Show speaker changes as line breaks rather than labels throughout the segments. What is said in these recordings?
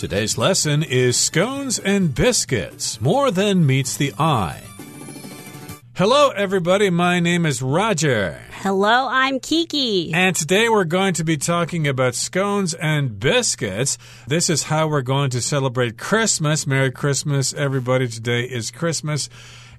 Today's lesson is scones and biscuits, more than meets the eye. Hello, everybody. My name is Roger.
Hello, I'm Kiki.
And today we're going to be talking about scones and biscuits. This is how we're going to celebrate Christmas. Merry Christmas, everybody. Today is Christmas.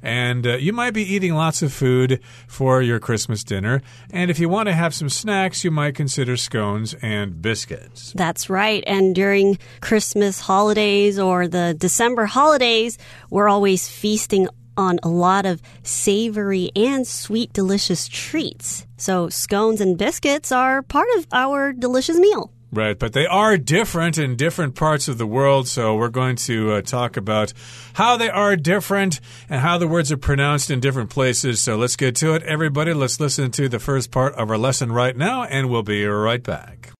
And uh, you might be eating lots of food for your Christmas dinner. And if you want to have some snacks, you might consider scones and biscuits.
That's right. And during Christmas holidays or the December holidays, we're always feasting on a lot of savory and sweet, delicious treats. So, scones and biscuits are part of our delicious meal.
Right, but they are different in different parts of the world, so we're going to uh, talk about how they are different and how the words are pronounced in different places. So let's get to it, everybody. Let's listen to the first part of our lesson right now, and we'll be right back.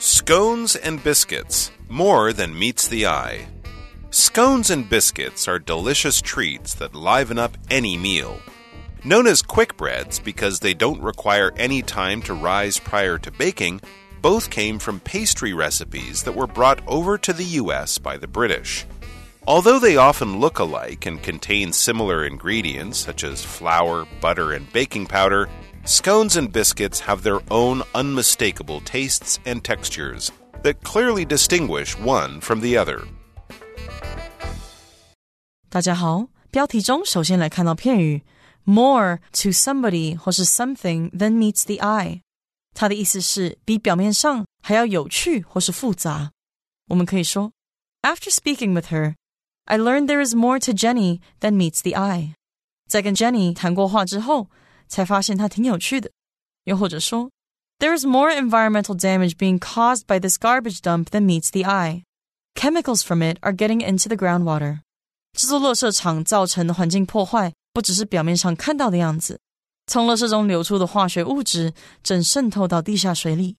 Scones and biscuits, more than meets the eye. Scones and biscuits are delicious treats that liven up any meal. Known as quick breads because they don't require any time to rise prior to baking, both came from pastry recipes that were brought over to the US by the British. Although they often look alike and contain similar ingredients such as flour, butter, and baking powder, scones and biscuits have their own unmistakable tastes and textures that clearly distinguish one from the other.
大家好，标题中首先来看到片语 more to somebody 或是 something than meets the eye，它的意思是比表面上还要有趣或是复杂。我们可以说，After speaking with her, I learned there is more to Jenny than meets the eye。在跟 Jenny 谈过话之后，才发现她挺有趣的。又或者说，There is more environmental damage being caused by this garbage dump than meets the eye. Chemicals from it are getting into the groundwater. 这座垃圾场造成的环境破坏， 不只是表面上看到的样子。从垃圾中流出的化学物质正渗透到地下水里。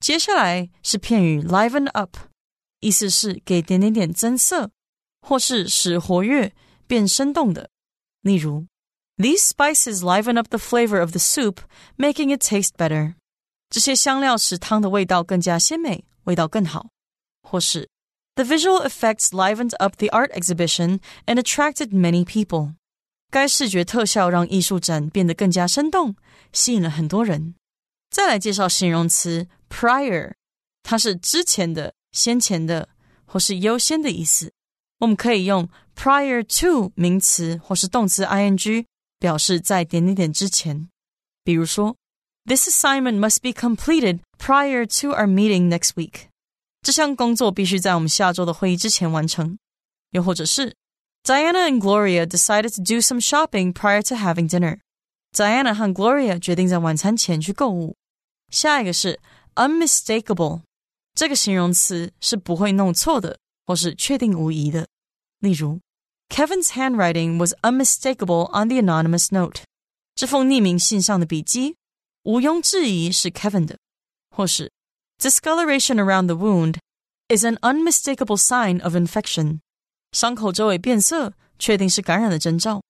接下来是片语 liven up，意思是给点点点增色，或是使活跃、变生动的。例如，These spices liven up the flavor of the soup, making it taste better。这些香料使汤的味道更加鲜美，味道更好。或是 The visual effects livened up the art exhibition and attracted many people. 该视觉特效让艺术展变得更加生动，吸引了很多人。再来介绍形容词 prior，它是之前的、先前的或是优先的意思。我们可以用 prior to 名词或是动词 ing 表示在点点点之前。比如说，This assignment must be completed prior to our meeting next week. 这项工作必须在我们下周的会议之前完成。又或者是 ，Diana and Gloria decided to do some shopping prior to having dinner。Diana 和 Gloria 决定在晚餐前去购物。下一个是 unmistakable，这个形容词是不会弄错的，或是确定无疑的。例如，Kevin's handwriting was unmistakable on the anonymous note。这封匿名信上的笔迹毋庸置疑是 Kevin 的，或是 Discoloration around the wound is an unmistakable sign of infection. 伤口周围变色，确定是感染的征兆。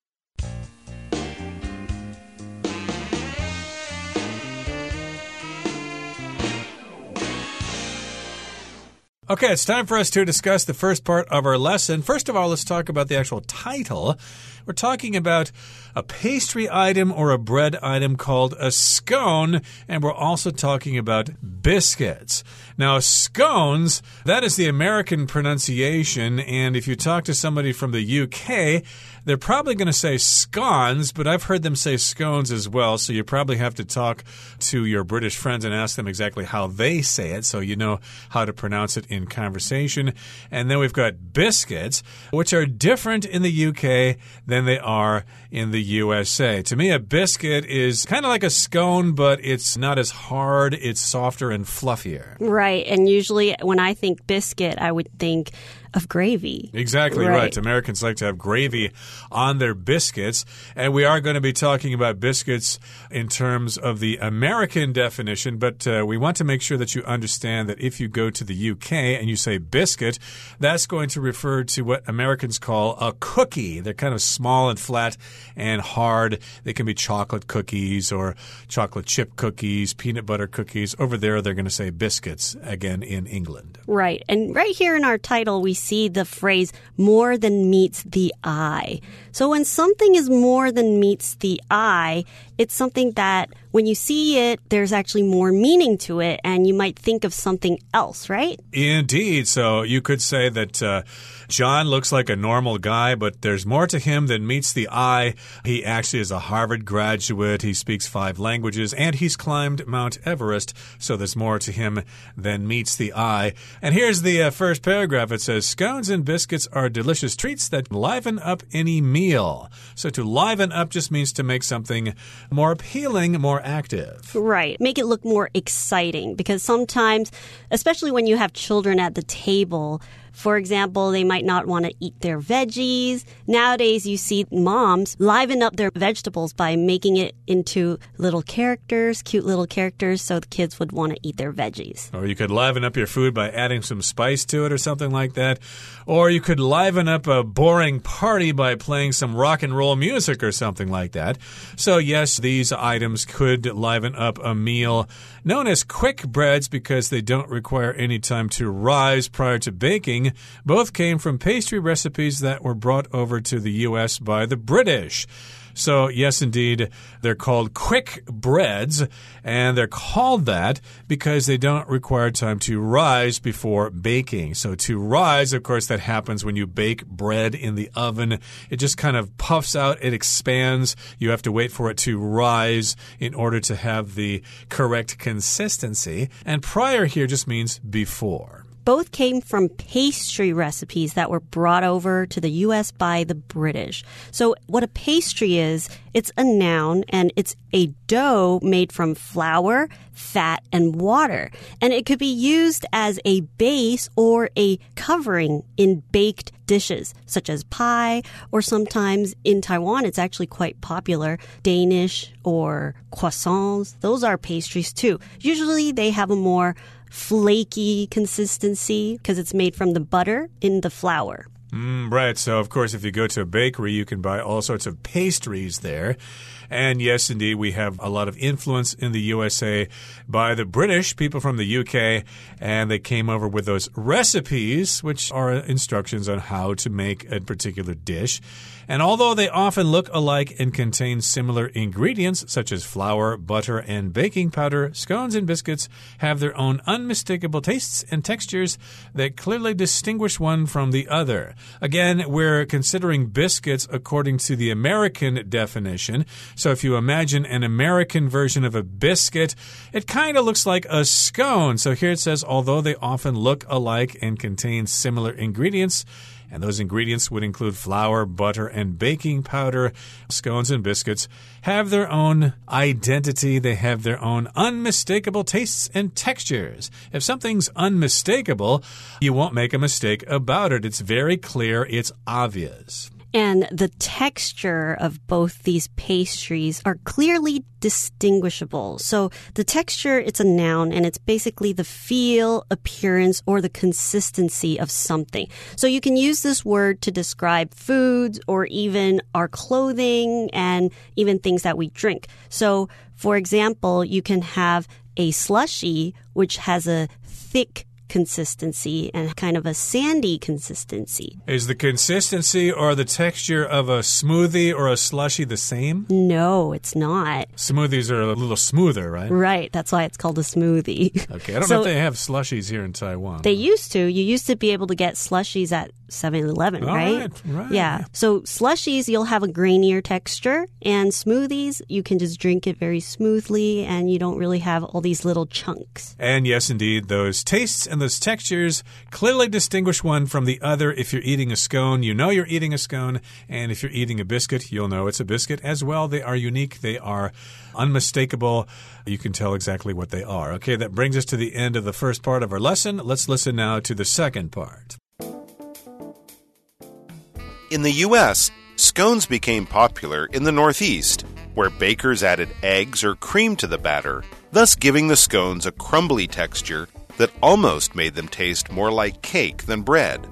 Okay, it's time for us to discuss the first part of our lesson. First of all, let's talk about the actual title. We're talking about a pastry item or a bread item called a scone, and we're also talking about biscuits. Now, scones, that is the American pronunciation, and if you talk to somebody from the UK, they're probably going to say scones, but I've heard them say scones as well, so you probably have to talk to your British friends and ask them exactly how they say it so you know how to pronounce it in conversation. And then we've got biscuits, which are different in the UK than they are in the USA. To me, a biscuit is kind of like a scone, but it's not as hard, it's softer and fluffier.
Right. And usually when I think biscuit, I would think of gravy.
Exactly right. right. Americans like to have gravy on their biscuits. And we are going to be talking about biscuits in terms of the American definition, but uh, we want to make sure that you understand that if you go to the UK and you say biscuit, that's going to refer to what Americans call a cookie. They're kind of small small and flat and hard. They can be chocolate cookies or chocolate chip cookies, peanut butter cookies. Over there, they're going to say biscuits again in England.
Right. And right here in our title, we see the phrase more than meets the eye. So when something is more than meets the eye, it's something that when you see it, there's actually more meaning to it, and you might think of something else, right?
Indeed. So you could say that uh, John looks like a normal guy, but there's more to him than meets the eye. He actually is a Harvard graduate, he speaks five languages, and he's climbed Mount Everest. So there's more to him than meets the eye. And here's the uh, first paragraph it says Scones and biscuits are delicious treats that liven up any meal. So to liven up just means to make something more appealing, more active.
Right. Make it look more exciting because sometimes, especially when you have children at the table, for example, they might not want to eat their veggies. Nowadays, you see moms liven up their vegetables by making it into little characters, cute little characters, so the kids would want to eat their veggies.
Or you could liven up your food by adding some spice to it or something like that. Or you could liven up a boring party by playing some rock and roll music or something like that. So, yes, these items could liven up a meal known as quick breads because they don't require any time to rise prior to baking. Both came from pastry recipes that were brought over to the U.S. by the British. So, yes, indeed, they're called quick breads, and they're called that because they don't require time to rise before baking. So, to rise, of course, that happens when you bake bread in the oven. It just kind of puffs out, it expands. You have to wait for it to rise in order to have the correct consistency. And prior here just means before
both came from pastry recipes that were brought over to the US by the British. So, what a pastry is, it's a noun and it's a dough made from flour, fat, and water. And it could be used as a base or a covering in baked dishes, such as pie, or sometimes in Taiwan, it's actually quite popular Danish or croissants. Those are pastries too. Usually, they have a more flaky consistency because it's made from the butter in the flour.
Mm, right. So, of course, if you go to a bakery, you can buy all sorts of pastries there. And yes, indeed, we have a lot of influence in the USA by the British, people from the UK, and they came over with those recipes, which are instructions on how to make a particular dish. And although they often look alike and contain similar ingredients, such as flour, butter, and baking powder, scones and biscuits have their own unmistakable tastes and textures that clearly distinguish one from the other. Again, we're considering biscuits according to the American definition. So if you imagine an American version of a biscuit, it kind of looks like a scone. So here it says, although they often look alike and contain similar ingredients, and those ingredients would include flour, butter, and baking powder. Scones and biscuits have their own identity, they have their own unmistakable tastes and textures. If something's unmistakable, you won't make a mistake about it. It's very clear, it's obvious.
And the texture of both these pastries are clearly distinguishable. So the texture, it's a noun and it's basically the feel, appearance, or the consistency of something. So you can use this word to describe foods or even our clothing and even things that we drink. So for example, you can have a slushy, which has a thick consistency and kind of a sandy consistency.
Is the consistency or the texture of a smoothie or a slushy the same?
No, it's not.
Smoothies are a little smoother, right?
Right. That's why it's called a smoothie.
Okay. I don't so, know if they have slushies here in Taiwan.
They used to. You used to be able to get slushies at 7 Eleven, right?
right? Right.
Yeah. So slushies, you'll have a grainier texture, and smoothies, you can just drink it very smoothly and you don't really have all these little chunks.
And yes, indeed, those tastes and those textures clearly distinguish one from the other. If you're eating a scone, you know you're eating a scone. And if you're eating a biscuit, you'll know it's a biscuit as well. They are unique, they are unmistakable. You can tell exactly what they are. Okay, that brings us to the end of the first part of our lesson. Let's listen now to the second part.
In the U.S., scones became popular in the Northeast, where bakers added eggs or cream to the batter, thus giving the scones a crumbly texture that almost made them taste more like cake than bread.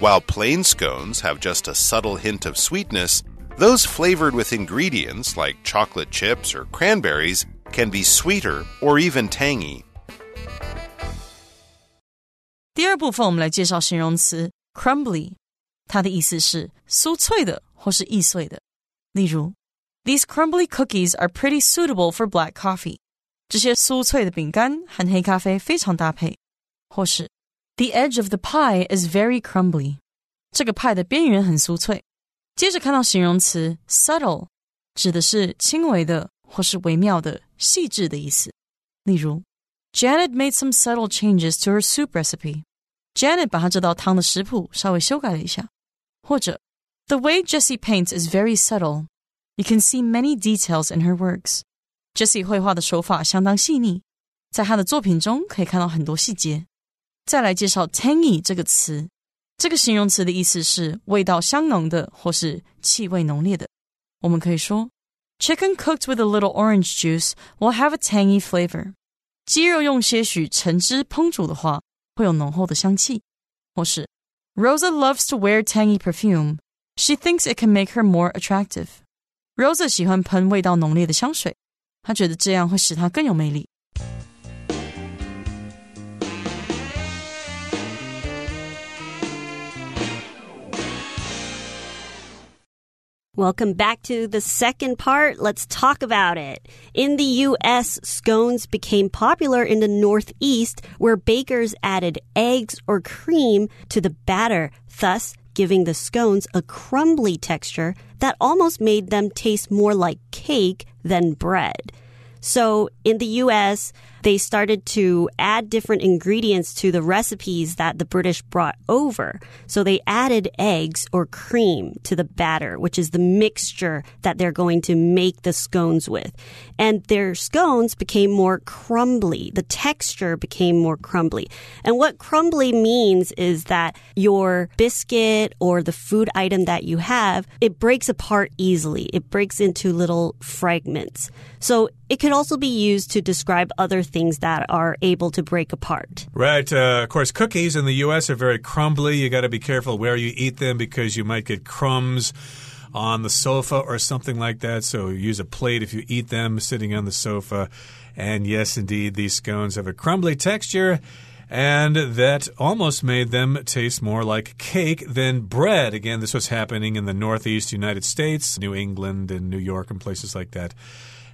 While plain scones have just a subtle hint of sweetness, Those flavored with ingredients like chocolate chips or cranberries can be sweeter or even tangy.
第二部分，我们来介绍形容词 crumbly，它的意思是酥脆的或是易碎的。例如，These crumbly cookies are pretty suitable for black coffee。 这些酥脆的饼干和黑咖啡非常搭配。或是 The edge of the pie is very crumbly。这个派的边缘很酥脆。接着看到形容词 subtle，指的是轻微的或是微妙的、细致的意思。例如，Janet made some subtle changes to her soup recipe。Janet 把她这道汤的食谱稍微修改了一下。或者，The way Jessie paints is very subtle. You can see many details in her works. Jessie 绘画的手法相当细腻，在她的作品中可以看到很多细节。再来介绍 tangy 这个词。这个形容词的意思是味道香浓的，或是气味浓烈的。我们可以说，Chicken cooked with a little orange juice will have a tangy flavor。鸡肉用些许橙汁烹煮的话，会有浓厚的香气。或是，Rosa loves to wear tangy perfume. She thinks it can make her more attractive. Rosa 喜欢喷味道浓烈的香水，她觉得这样会使她更有魅力。
Welcome back to the second part. Let's talk about it. In the U.S., scones became popular in the Northeast where bakers added eggs or cream to the batter, thus giving the scones a crumbly texture that almost made them taste more like cake than bread. So in the US, they started to add different ingredients to the recipes that the British brought over. So they added eggs or cream to the batter, which is the mixture that they're going to make the scones with. And their scones became more crumbly. The texture became more crumbly. And what crumbly means is that your biscuit or the food item that you have, it breaks apart easily. It breaks into little fragments. So it could also be used to describe other things that are able to break apart.
Right. Uh, of course, cookies in the U.S. are very crumbly. You got to be careful where you eat them because you might get crumbs on the sofa or something like that. So use a plate if you eat them sitting on the sofa. And yes, indeed, these scones have a crumbly texture and that almost made them taste more like cake than bread. Again, this was happening in the Northeast United States, New England, and New York, and places like that.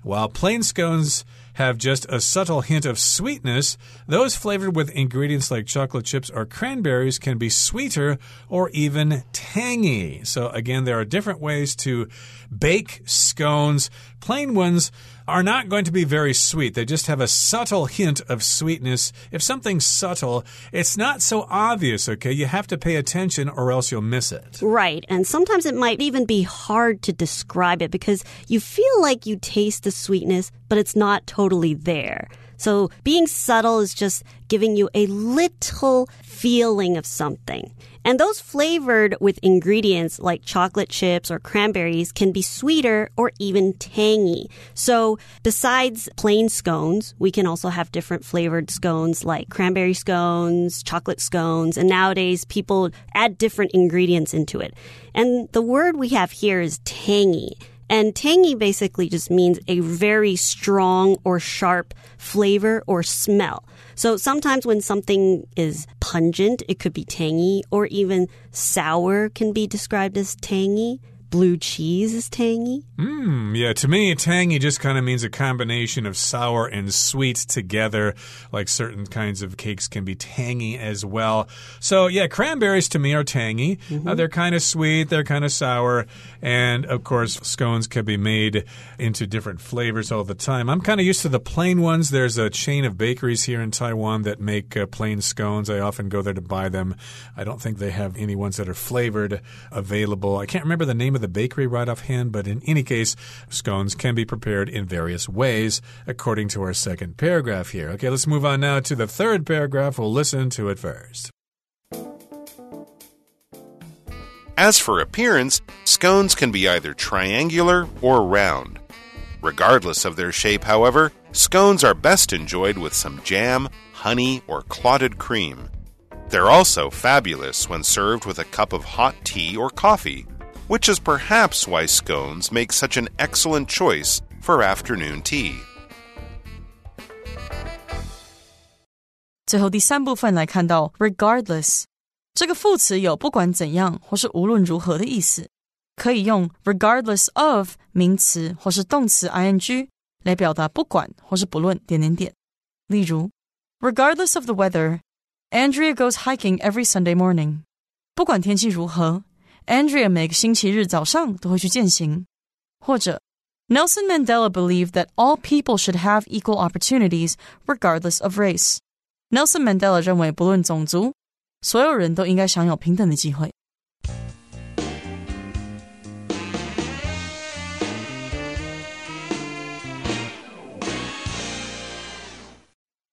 While plain scones have just a subtle hint of sweetness, those flavored with ingredients like chocolate chips or cranberries can be sweeter or even tangy. So, again, there are different ways to bake scones. Plain ones are not going to be very sweet. They just have a subtle hint of sweetness. If something's subtle, it's not so obvious, okay? You have to pay attention or else you'll miss it.
Right. And sometimes it might even be hard to describe it because you feel like you taste the sweetness, but it's not totally there. So being subtle is just giving you a little feeling of something. And those flavored with ingredients like chocolate chips or cranberries can be sweeter or even tangy. So besides plain scones, we can also have different flavored scones like cranberry scones, chocolate scones, and nowadays people add different ingredients into it. And the word we have here is tangy. And tangy basically just means a very strong or sharp flavor or smell. So sometimes when something is pungent, it could be tangy, or even sour can be described as tangy blue cheese is tangy?
Mmm, yeah, to me, tangy just kind of means a combination of sour and sweet together. Like certain kinds of cakes can be tangy as well. So, yeah, cranberries to me are tangy. Mm -hmm. uh, they're kind of sweet, they're kind of sour. And of course, scones can be made into different flavors all the time. I'm kind of used to the plain ones. There's a chain of bakeries here in Taiwan that make uh, plain scones. I often go there to buy them. I don't think they have any ones that are flavored available. I can't remember the name of the bakery right offhand, but in any case, scones can be prepared in various ways, according to our second paragraph here. Okay, let's move on now to the third paragraph. We'll listen to it first.
As for appearance, scones can be either triangular or round. Regardless of their shape, however, scones are best enjoyed with some jam, honey, or clotted cream. They're also fabulous when served with a cup of hot tea or coffee which is perhaps why scones make such an excellent choice for afternoon tea.
最后第三部分来看到 regardless 这个副词有不管怎样或是无论如何的意思，可以用 regardless of 名词或是动词 ing 来表达不管或是不论点点点。例如，regardless of the weather, Andrea goes hiking every Sunday morning。不管天气如何 Andrea 每个星期日早上都会去健行。或者，Nelson Mandela believed that all people should have equal opportunities regardless of race。Nelson Mandela 认为，不论种族，所有人都应该享有平等的机会。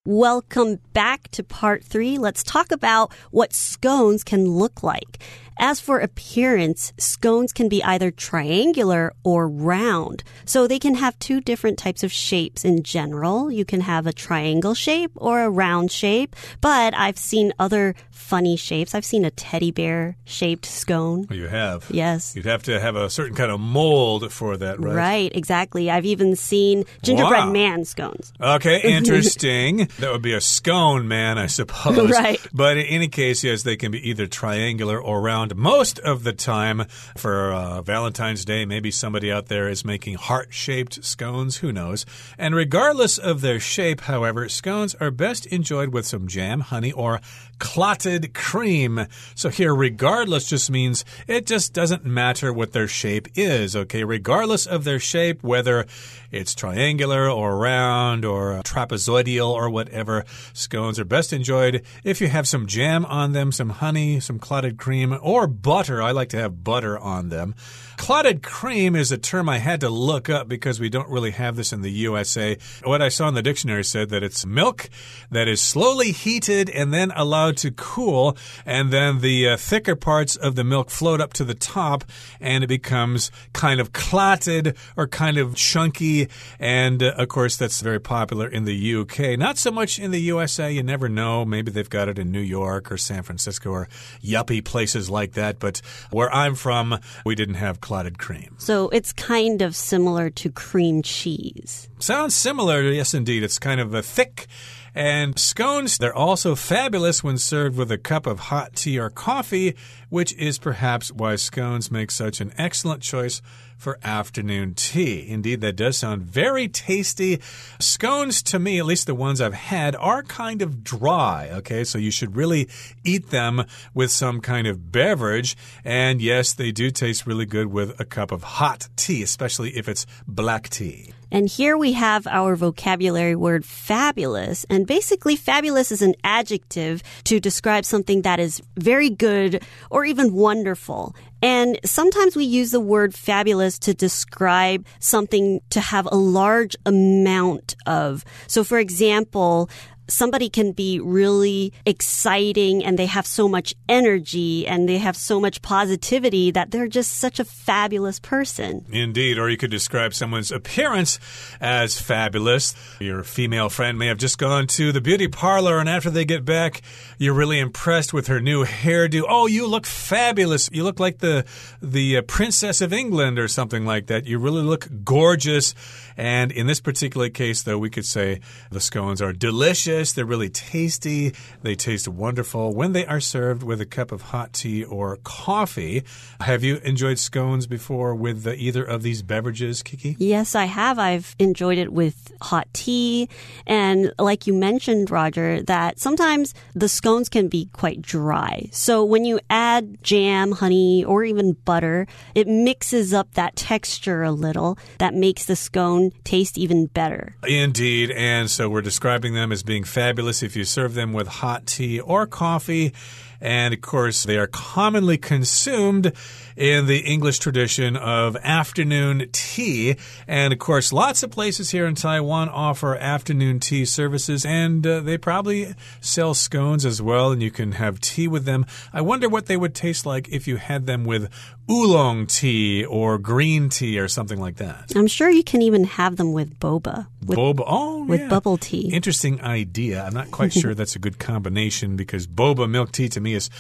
Welcome back to part three. Let's talk about what scones can look like. As for appearance, scones can be either triangular or round. So they can have two different types of shapes in general. You can have a triangle shape or a round shape, but I've seen other funny shapes. I've seen a teddy bear shaped scone.
Oh, You have?
Yes.
You'd have to have a certain kind of mold for that, right?
Right, exactly. I've even seen gingerbread
Wow.
man scones.
Okay, interesting. that would be a scone man, I suppose.
Right.
But in any case, yes, they can be either triangular or round. Most of the time for uh, Valentine's Day, maybe somebody out there is making heart shaped scones. Who knows? And regardless of their shape, however, scones are best enjoyed with some jam, honey, or clotted cream. So here, regardless just means it just doesn't matter what their shape is, okay? Regardless of their shape, whether it's triangular or round or trapezoidal or whatever, scones are best enjoyed if you have some jam on them, some honey, some clotted cream, or butter. I like to have butter on them. Clotted cream is a term I had to look up because we don't really have this in the USA. What I saw in the dictionary said that it's milk that is slowly heated and then allowed to cool, and then the uh, thicker parts of the milk float up to the top and it becomes kind of clotted or kind of chunky. And uh, of course, that's very popular in the UK. Not so much in the USA. You never know. Maybe they've got it in New York or San Francisco or yuppie places like that. But where I'm from, we didn't have clotted cream.
So it's kind of similar to cream cheese.
Sounds similar. Yes, indeed. It's kind of a thick. And scones, they're also fabulous when served with a cup of hot tea or coffee, which is perhaps why scones make such an excellent choice for afternoon tea. Indeed, that does sound very tasty. Scones, to me, at least the ones I've had, are kind of dry, okay? So you should really eat them with some kind of beverage. And yes, they do taste really good with a cup of hot tea, especially if it's black tea.
And here we have our vocabulary word fabulous. And basically, fabulous is an adjective to describe something that is very good or even wonderful. And sometimes we use the word fabulous to describe something to have a large amount of. So, for example, somebody can be really exciting and they have so much energy and they have so much positivity that they're just such a fabulous person.
Indeed, or you could describe someone's appearance as fabulous. Your female friend may have just gone to the beauty parlor, and after they get back, you're really impressed with her new hairdo. Oh, you look fabulous! You look like the the uh, princess of England or something like that. You really look gorgeous. And in this particular case, though, we could say the scones are delicious. They're really tasty. They taste wonderful when they are served with a cup of hot tea or coffee. Have you enjoyed scones before with uh, either of these beverages, Kiki?
Yes, I have. I've enjoyed it with hot tea. And like you mentioned, Roger, that sometimes the scones can be quite dry. So when you add jam, honey, or even butter, it mixes up that texture a little that makes the scone taste even better.
Indeed. And so we're describing them as being fabulous if you serve them with hot tea or coffee. And of course, they are commonly consumed in the English tradition of afternoon tea. And of course, lots of places here in Taiwan offer afternoon tea services, and uh, they probably sell scones as well, and you can have tea with them. I wonder what they would taste like if you had them with oolong tea or green tea or something like that.
I'm sure you can even have them with boba. With,
boba. Oh,
with
yeah.
bubble tea.
Interesting idea. I'm not quite sure that's a good combination because boba milk tea to me is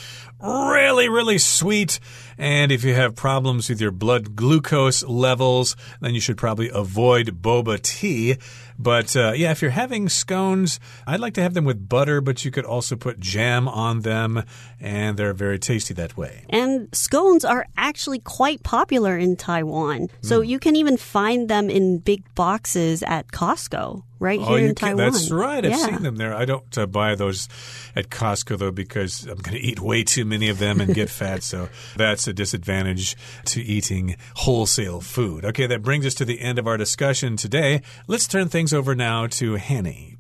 really, really sweet. And if you have problems with your blood glucose levels, then you should probably avoid boba tea. But uh, yeah, if you're having scones, I'd like to have them with butter, but you could also put jam on them, and they're very tasty that way.
And scones are actually quite popular in Taiwan. So
Hmm.
you can even find them in big boxes at Costco right
Oh,
here in
can,
Taiwan.
that's right. I've
yeah.
seen them there. I don't uh, buy those at Costco though because I'm going to eat way too many of them and get fat. So that's a disadvantage to eating wholesale food. Okay, that brings us to the end of our discussion today. Let's turn things over now to Hanny.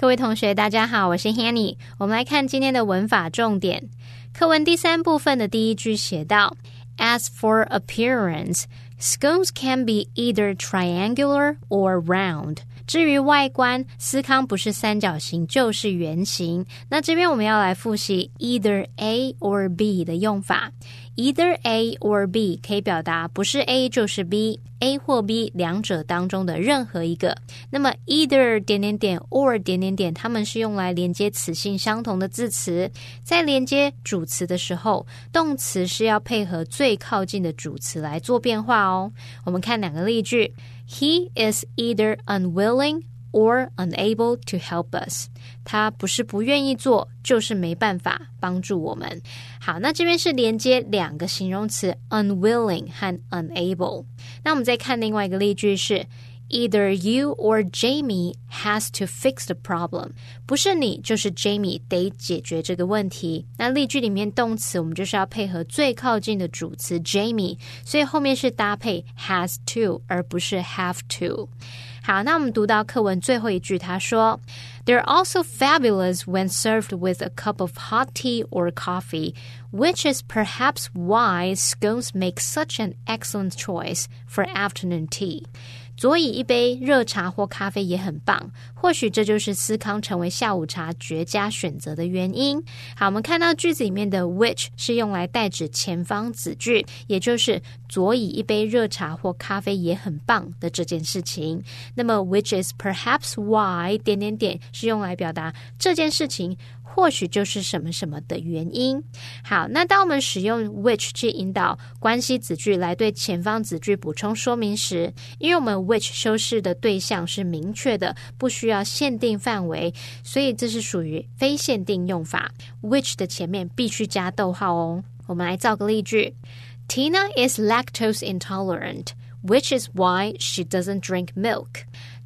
各位同学，大家好，我是 Hanny。我们来看今天的文法重点。课文第三部分的第一句写道：As for appearance, scones can be either triangular or round。至于外观，司康不是三角形就是圆形。那这边我们要来复习 either A or B 的用法。Either A or B 可以表达不是 A 就是 B，A 或 B 两者当中的任何一个。那么 either 点点点 or 点点点，它们是用来连接词性相同的字词。在连接主词的时候，动词是要配合最靠近的主词来做变化哦。我们看两个例句：He is either unwilling or unable to help us。他不是不愿意做，就是没办法帮助我们。好，那这边是连接两个形容词 unwilling 和 unable。那我们再看另外一个例句是。Either you or Jamie has to fix the problem，不是你就是 Jamie 得解决这个问题。那例句里面动词我们就是要配合最靠近的主词 Jamie，所以后面是搭配 has to，而不是 have to。 好，那我们读到课文最后一句，他说：“They're also fabulous when served with a cup of hot tea or coffee, which is perhaps why scones make such an excellent choice for afternoon tea.” 佐以一杯热茶或咖啡也很棒，或许这就是思康成为下午茶绝佳选择的原因。好，我们看到句子里面的 which 是用来代指前方子句，也就是佐以一杯热茶或咖啡也很棒的这件事情。那么 which is perhaps why 点点点是用来表达这件事情。或许就是什么什么的原因。好，那当我们使用 which 去引导关系子句来对前方子句补充说明时，因为我们 which 修饰的对象是明确的，不需要限定范围，所以这是属于非限定用法。which 的前面必须加逗号哦。我们来造个例句：Tina is lactose intolerant, which is why she doesn't drink milk.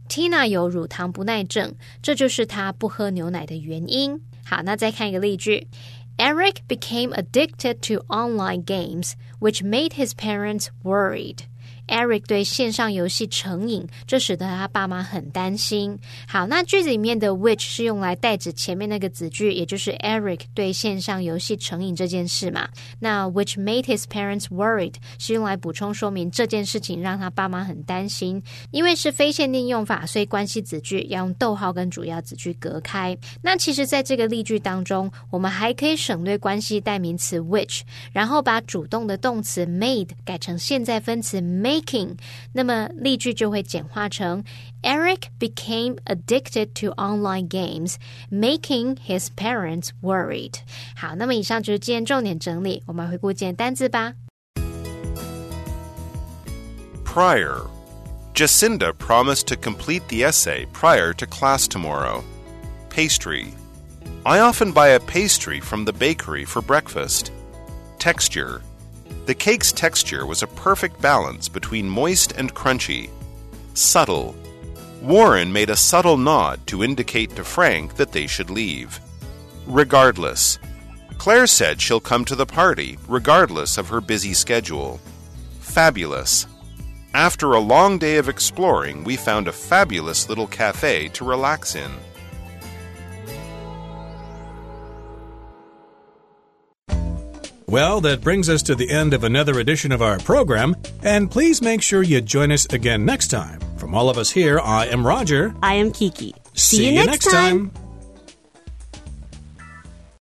Tina 有乳糖不耐症，这就是她不喝牛奶的原因。好，那再看一个例句：Eric became addicted to online games, which made his parents worried. Eric 对线上游戏成瘾，这使得他爸妈很担心。好，那句子里面的 which 是用来代指前面那个子句，也就是 Eric 对线上游戏成瘾这件事嘛。那 which made his parents worried 是用来补充说明这件事情让他爸妈很担心。因为是非限定用法，所以关系子句要用逗号跟主要子句隔开。那其实，在这个例句当中，我们还可以省略关系代名词 which，然后把主动的动词 made 改成现在分词 made making，那么例句就会简化成 Eric became addicted to online games, making his parents worried。好，那么以上就是今天重点整理，我们回顾今天单字吧。
Prior. Jacinda promised to complete the essay prior to class tomorrow. Pastry. I often buy a pastry from the bakery for breakfast. Texture. The cake's texture was a perfect balance between moist and crunchy. Subtle. Warren made a subtle nod to indicate to Frank that they should leave. Regardless. Claire said she'll come to the party, regardless of her busy schedule. Fabulous. After a long day of exploring, we found a fabulous little cafe to relax in.
Well, that brings us to the end of another edition of our program, and please make sure you join us again next time. From all of us here, I am Roger.
I am Kiki.
See you next time.